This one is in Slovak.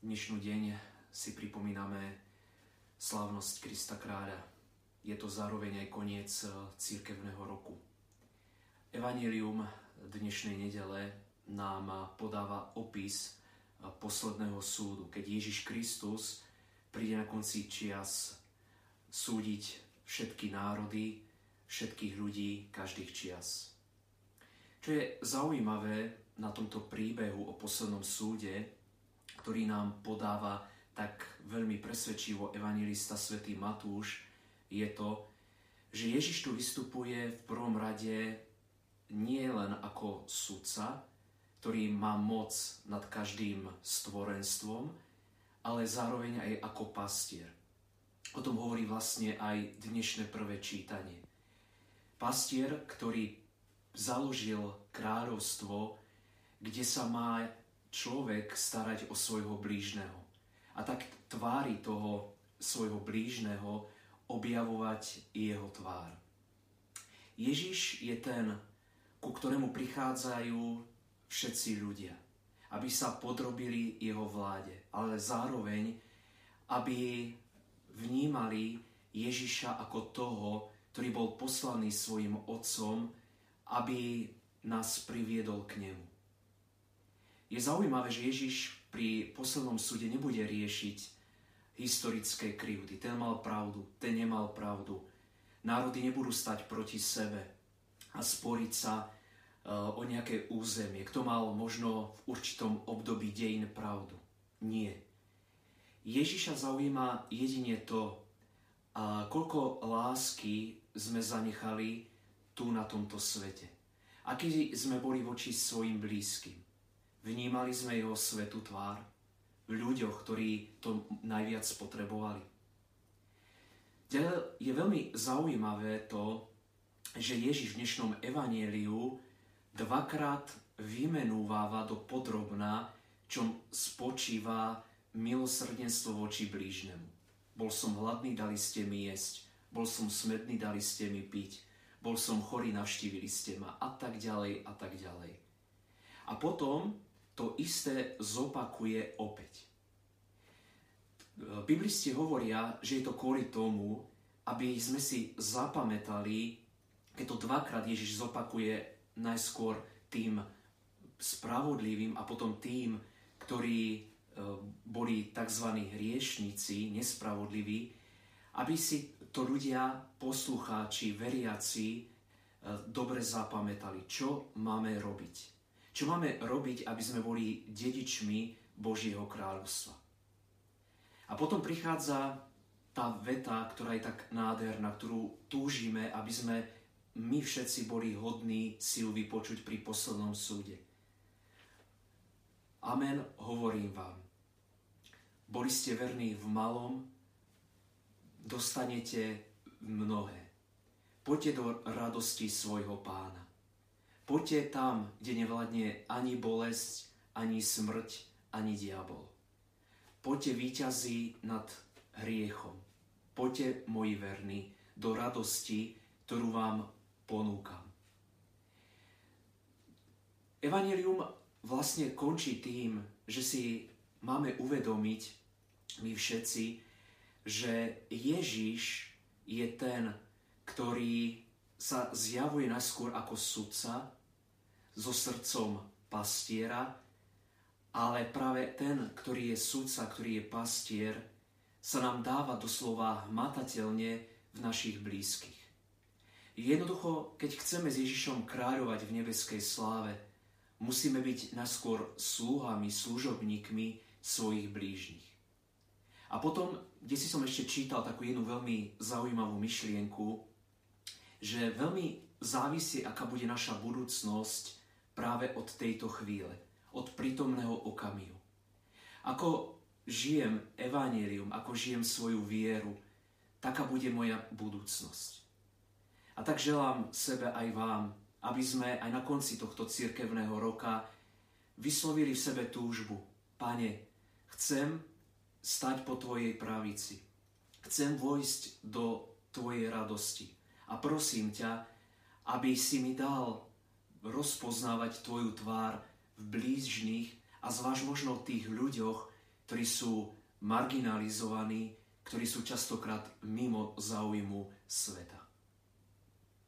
Dnešnú deň si pripomíname slávnosť Krista kráľa. Je to zároveň aj koniec eh, církevného roku. Evangelium dnešnej nedele nám podáva opis eh, posledného súdu, keď Ježiš Kristus príde na konci čias súdiť všetky národy, všetkých ľudí, každých čias. Čo je zaujímavé na tomto príbehu o poslednom súde, ktorý nám podáva tak veľmi presvedčivo evangelista svätý Matúš, je to, že Ježiš tu vystupuje v prvom rade nie len ako sudca, ktorý má moc nad každým stvorenstvom, ale zároveň aj ako pastier. O tom hovorí vlastne aj dnešné prvé čítanie. Pastier, ktorý založil kráľovstvo, kde sa má človek starať o svojho blížneho. A tak tvári toho svojho blížneho objavovať jeho tvár. Ježiš je ten, ku ktorému prichádzajú všetci ľudia, aby sa podrobili jeho vláde, ale zároveň, aby vnímali Ježiša ako toho, ktorý bol poslaný svojim otcom, aby nás priviedol k nemu. Je zaujímavé, že Ježiš pri poslednom súde nebude riešiť historické krivdy. Ten mal pravdu, ten nemal pravdu. Národy nebudú stať proti sebe a sporiť sa uh, o nejaké územie. Kto mal možno v určitom období dejin pravdu? Nie. Ježiša zaujíma jedine to, koľko lásky sme zanechali tu na tomto svete. Aký sme boli voči svojim blízkym. Vnímali sme jeho svetú tvár v ľuďoch, ktorí to najviac potrebovali. Ďalej je veľmi zaujímavé to, že Ježiš v dnešnom evanieliu dvakrát vymenúváva do podrobná, čom spočíva milosrdenstvo voči blížnemu. Bol som hladný, dali ste mi jesť. Bol som smedný, dali ste mi piť. Bol som chorý, navštívili ste ma. A tak ďalej, a tak ďalej. A potom to isté zopakuje opäť. Biblisti hovoria, že je to kvôli tomu, aby sme si zapamätali, keď to dvakrát Ježiš zopakuje najskôr tým spravodlivým a potom tým, ktorí e, boli tzv. hriešnici, nespravodliví, aby si to ľudia, poslucháči, veriaci, e, dobre zapamätali, čo máme robiť. Čo máme robiť, aby sme boli dedičmi Božieho kráľovstva? A potom prichádza tá veta, ktorá je tak nádherná, ktorú túžime, aby sme my všetci boli hodní si ju vypočuť pri poslednom súde. Amen, hovorím vám. Boli ste verní v malom, dostanete mnohé. Poďte do radosti svojho pána. Poďte tam, kde nevládne ani bolesť, ani smrť, ani diabol. Poďte výťazí nad hriechom. Poďte, moji verní, do radosti, ktorú vám ponúkam. Evangelium vlastne končí tým, že si máme uvedomiť my všetci, že Ježiš je ten, ktorý sa zjavuje najskôr ako sudca, so srdcom pastiera, ale práve ten, ktorý je sudca, ktorý je pastier, sa nám dáva doslova hmatateľne v našich blízkych. Jednoducho, keď chceme s Ježišom kráľovať v nebeskej sláve, musíme byť naskôr sluhami, služobníkmi svojich blížnych. A potom, kde si som ešte čítal takú jednu veľmi zaujímavú myšlienku, že veľmi závisí, aká bude naša budúcnosť práve od tejto chvíle, od prítomného okamihu. Ako žijem evanílium, ako žijem svoju vieru, taká bude moja budúcnosť. A tak želám sebe aj vám, aby sme aj na konci tohto cirkevného roka vyslovili v sebe túžbu. Pane, chcem stať po Tvojej pravici. Chcem vojsť do Tvojej radosti. A prosím ťa, aby si mi dal rozpoznávať tvoju tvár v blížnych a zvlášť možno tých ľuďoch, ktorí sú marginalizovaní, ktorí sú častokrát mimo záujmu sveta.